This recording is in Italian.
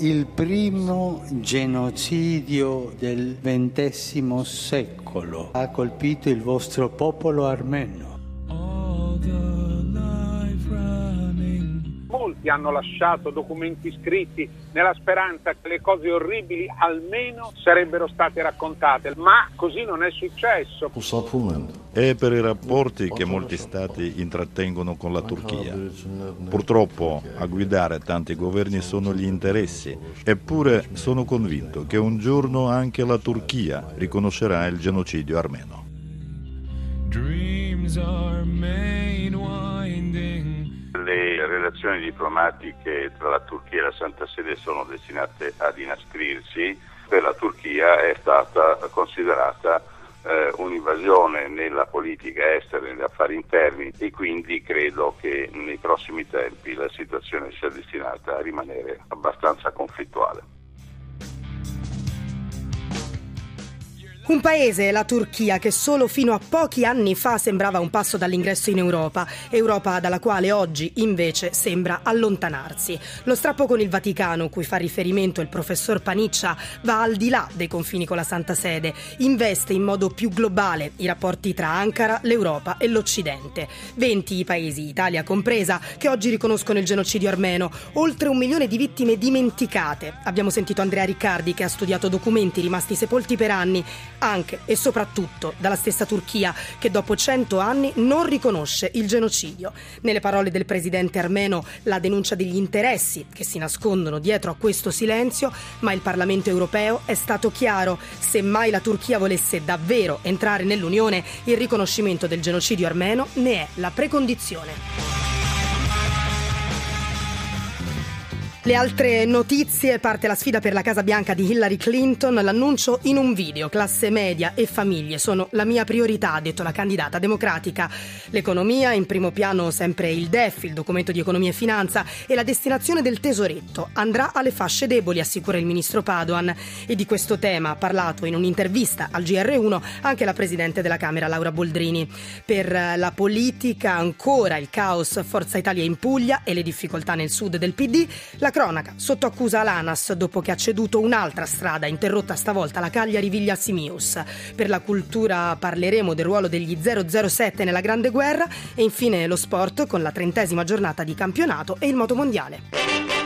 il primo genocidio del XX secolo ha colpito il vostro popolo armeno. Molti hanno lasciato documenti scritti nella speranza che le cose orribili almeno sarebbero state raccontate, ma così non è successo. È per i rapporti che molti stati intrattengono con la Turchia. Purtroppo a guidare tanti governi sono gli interessi, eppure sono convinto che un giorno anche la Turchia riconoscerà il genocidio armeno. Le relazioni diplomatiche tra la Turchia e la Santa Sede sono destinate ad inasprirsi. Per la Turchia è stata considerata eh, un'invasione nella politica estera e negli affari interni e quindi credo che nei prossimi tempi la situazione sia destinata a rimanere abbastanza conflittuale. Un paese, la Turchia, che solo fino a pochi anni fa sembrava un passo dall'ingresso in Europa, Europa dalla quale oggi invece sembra allontanarsi. Lo strappo con il Vaticano, cui fa riferimento il professor Paniccia, va al di là dei confini con la Santa Sede, investe in modo più globale i rapporti tra Ankara, l'Europa e l'Occidente. 20 i paesi, Italia compresa, che oggi riconoscono il genocidio armeno, oltre un milione di vittime dimenticate. Abbiamo sentito Andrea Riccardi che ha studiato documenti rimasti sepolti per anni anche e soprattutto dalla stessa Turchia che dopo cento anni non riconosce il genocidio. Nelle parole del presidente armeno la denuncia degli interessi che si nascondono dietro a questo silenzio, ma il Parlamento europeo è stato chiaro, se mai la Turchia volesse davvero entrare nell'Unione, il riconoscimento del genocidio armeno ne è la precondizione. Le altre notizie, parte la sfida per la Casa Bianca di Hillary Clinton, l'annuncio in un video, classe media e famiglie sono la mia priorità, ha detto la candidata democratica. L'economia, in primo piano sempre il DEF, il documento di economia e finanza e la destinazione del tesoretto andrà alle fasce deboli, assicura il ministro Padoan. E di questo tema ha parlato in un'intervista al GR1 anche la Presidente della Camera Laura Boldrini. Per la politica ancora il caos Forza Italia in Puglia e le difficoltà nel sud del PD, la cronaca, sotto accusa l'ANAS dopo che ha ceduto un'altra strada, interrotta stavolta la Cagliari Viglia Simius. Per la cultura parleremo del ruolo degli 007 nella Grande Guerra e infine lo sport con la trentesima giornata di campionato e il motomondiale.